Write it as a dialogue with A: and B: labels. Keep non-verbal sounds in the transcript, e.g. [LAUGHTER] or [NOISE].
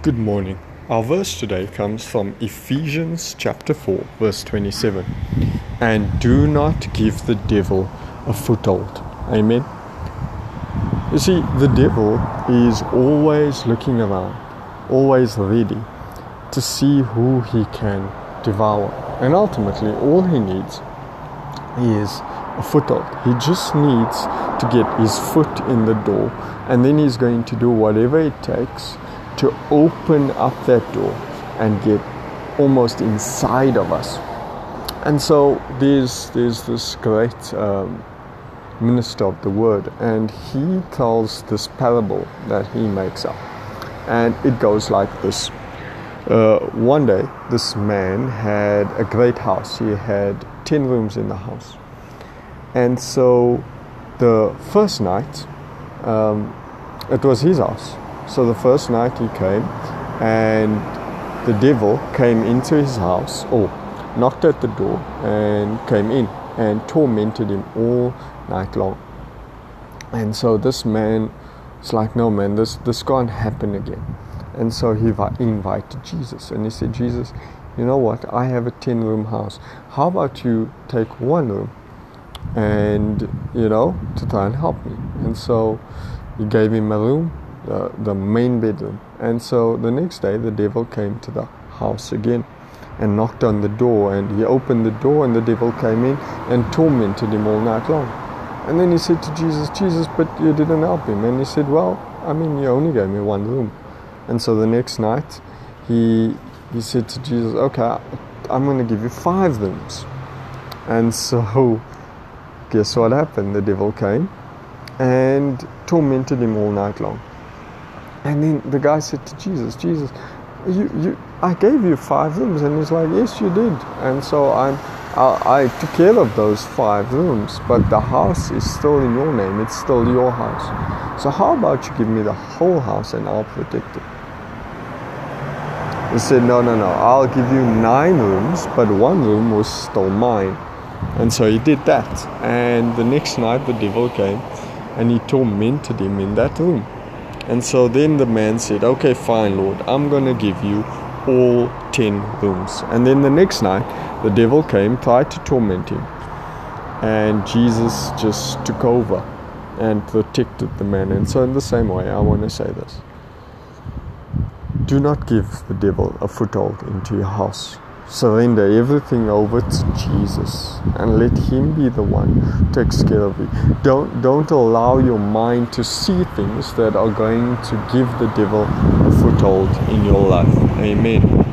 A: Good morning. Our verse today comes from Ephesians chapter 4, verse 27. And do not give the devil a foothold. Amen. You see, the devil is always looking around, always ready to see who he can devour. And ultimately, all he needs is a foothold. He just needs to get his foot in the door, and then he's going to do whatever it takes to open up that door and get almost inside of us. And so there's there's this great um, minister of the word, and he tells this parable that he makes up, and it goes like this. Uh, one day, this man had a great house. He had 10 rooms in the house. And so the first night, um, it was his house. So the first night he came, and the devil came into his house, or knocked at the door, and came in and tormented him all night long. And so this man was like, No, man, this, this can't happen again. And so he invited Jesus, and he said, Jesus, you know what? I have a 10 room house. How about you take one room and, you know, to try and help me? And so he gave him a room the, the main bedroom. And so the next day, the devil came to the house again and knocked on the door. And he opened the door, and the devil came in and tormented him all night long. And then he said to Jesus, Jesus, but you didn't help him. And he said, Well, I mean, you only gave me one room. And so the next night, he, he said to Jesus, Okay, I'm going to give you five rooms. And [LAUGHS] so, guess what happened? The devil came and tormented him all night long. And then the guy said to Jesus, Jesus, you, you, I gave you five rooms. And he's like, yes, you did. And so I'm, I, I took care of those five rooms, but the house is still in your name. It's still your house. So how about you give me the whole house and I'll protect it? He said, no, no, no. I'll give you nine rooms, but one room was still mine. And so he did that. And the next night the devil came and he tormented him in that room. And so then the man said, Okay, fine, Lord, I'm going to give you all 10 rooms. And then the next night, the devil came, tried to torment him. And Jesus just took over and protected the man. And so, in the same way, I want to say this do not give the devil a foothold into your house. Surrender everything over to Jesus and let Him be the one who takes care of you. Don't don't allow your mind to see things that are going to give the devil a foothold in your life. Amen.